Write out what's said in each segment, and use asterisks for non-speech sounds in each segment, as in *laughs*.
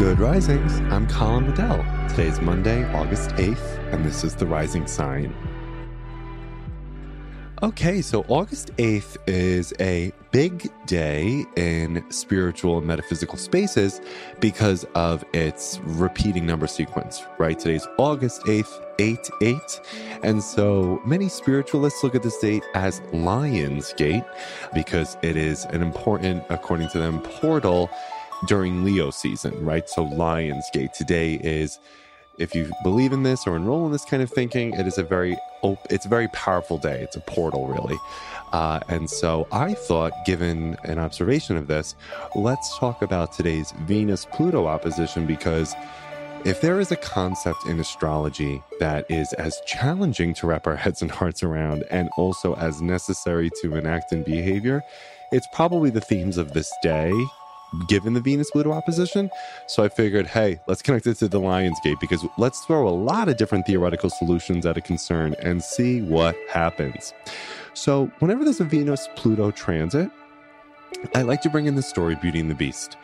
Good Risings. I'm Colin Bedell. Today's Monday, August 8th, and this is The Rising Sign. Okay, so August 8th is a big day in spiritual and metaphysical spaces because of its repeating number sequence, right? Today's August 8th, 8 8. And so many spiritualists look at this date as Lion's Gate because it is an important, according to them, portal during Leo season, right? So Lion's Gate today is if you believe in this or enroll in this kind of thinking, it is a very it's a very powerful day. It's a portal, really. Uh, and so I thought, given an observation of this, let's talk about today's Venus Pluto opposition because if there is a concept in astrology that is as challenging to wrap our heads and hearts around and also as necessary to enact in behavior, it's probably the themes of this day given the Venus Pluto opposition. So I figured, hey, let's connect it to the Lion's Gate because let's throw a lot of different theoretical solutions at a concern and see what happens. So whenever there's a Venus Pluto transit, I like to bring in the story Beauty and the Beast.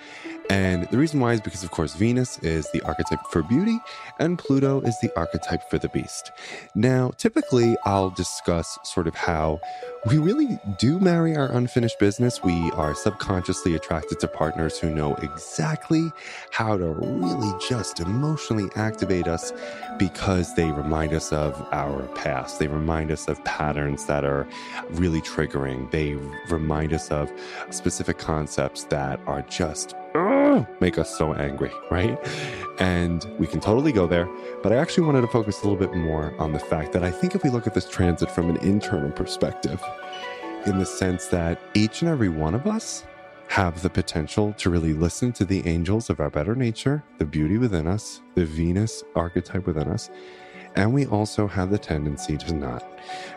And the reason why is because, of course, Venus is the archetype for beauty and Pluto is the archetype for the beast. Now, typically, I'll discuss sort of how we really do marry our unfinished business. We are subconsciously attracted to partners who know exactly how to really just emotionally activate us because they remind us of our past. They remind us of patterns that are really triggering. They remind us of specific concepts that are just Oh, make us so angry, right? And we can totally go there. But I actually wanted to focus a little bit more on the fact that I think if we look at this transit from an internal perspective, in the sense that each and every one of us have the potential to really listen to the angels of our better nature, the beauty within us, the Venus archetype within us, and we also have the tendency to not.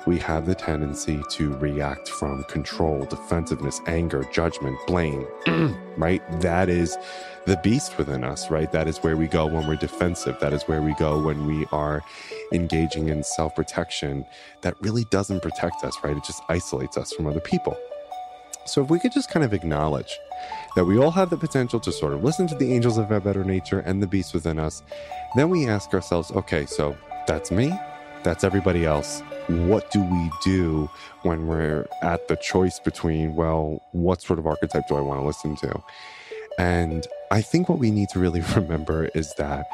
We have the tendency to react from control, defensiveness, anger, judgment, blame, *clears throat* right? That is the beast within us, right? That is where we go when we're defensive. That is where we go when we are engaging in self protection that really doesn't protect us, right? It just isolates us from other people. So if we could just kind of acknowledge that we all have the potential to sort of listen to the angels of our better nature and the beast within us, then we ask ourselves, okay, so that's me. That's everybody else. What do we do when we're at the choice between, well, what sort of archetype do I want to listen to? And I think what we need to really *laughs* remember is that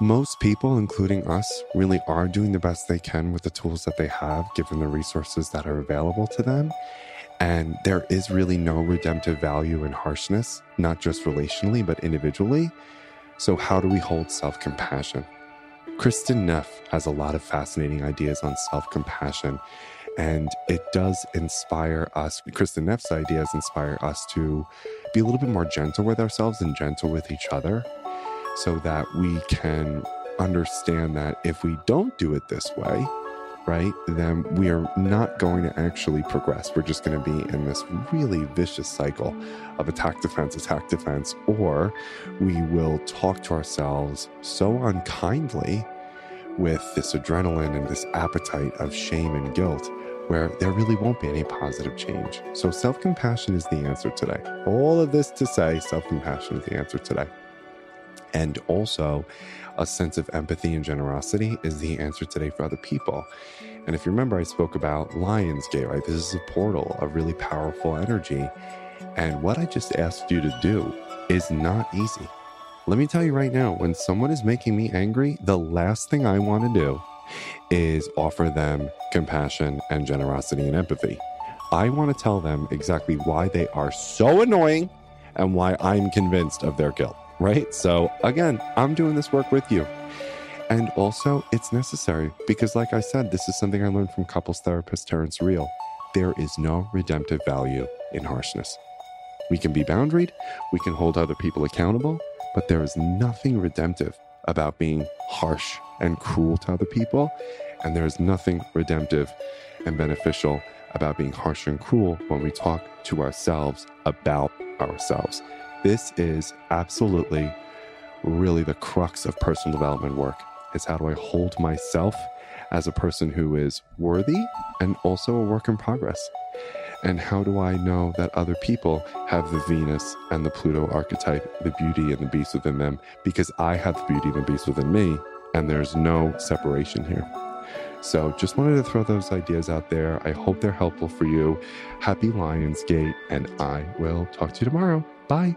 most people, including us, really are doing the best they can with the tools that they have, given the resources that are available to them. And there is really no redemptive value in harshness, not just relationally, but individually. So, how do we hold self compassion? Kristin Neff has a lot of fascinating ideas on self compassion, and it does inspire us. Kristin Neff's ideas inspire us to be a little bit more gentle with ourselves and gentle with each other so that we can understand that if we don't do it this way, right, then we are not going to actually progress. We're just going to be in this really vicious cycle of attack, defense, attack, defense, or we will talk to ourselves so unkindly with this adrenaline and this appetite of shame and guilt where there really won't be any positive change. So, self compassion is the answer today. All of this to say, self compassion is the answer today. And also, a sense of empathy and generosity is the answer today for other people. And if you remember, I spoke about Lion's Gate, right? This is a portal of really powerful energy. And what I just asked you to do is not easy. Let me tell you right now, when someone is making me angry, the last thing I want to do is offer them compassion and generosity and empathy. I want to tell them exactly why they are so annoying and why I'm convinced of their guilt, right? So, again, I'm doing this work with you. And also, it's necessary because, like I said, this is something I learned from couples therapist Terrence Real. There is no redemptive value in harshness. We can be boundaried, we can hold other people accountable, but there is nothing redemptive about being harsh and cruel to other people. And there is nothing redemptive and beneficial about being harsh and cruel when we talk to ourselves about ourselves. This is absolutely really the crux of personal development work is how do I hold myself as a person who is worthy and also a work in progress? And how do I know that other people have the Venus and the Pluto archetype, the beauty and the beast within them? Because I have the beauty and the beast within me, and there's no separation here. So just wanted to throw those ideas out there. I hope they're helpful for you. Happy Lionsgate, and I will talk to you tomorrow. Bye.